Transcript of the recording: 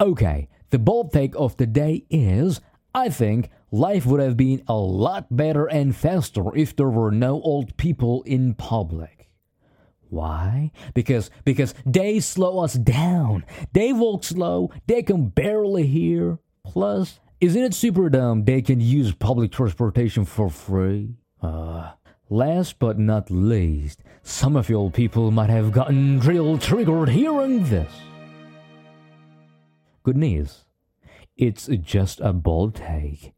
Okay, the bold take of the day is I think life would have been a lot better and faster if there were no old people in public. Why? Because because they slow us down. They walk slow, they can barely hear. Plus, isn't it super dumb they can use public transportation for free? Uh, last but not least, some of you old people might have gotten real triggered hearing this. Good news. It's just a bold take.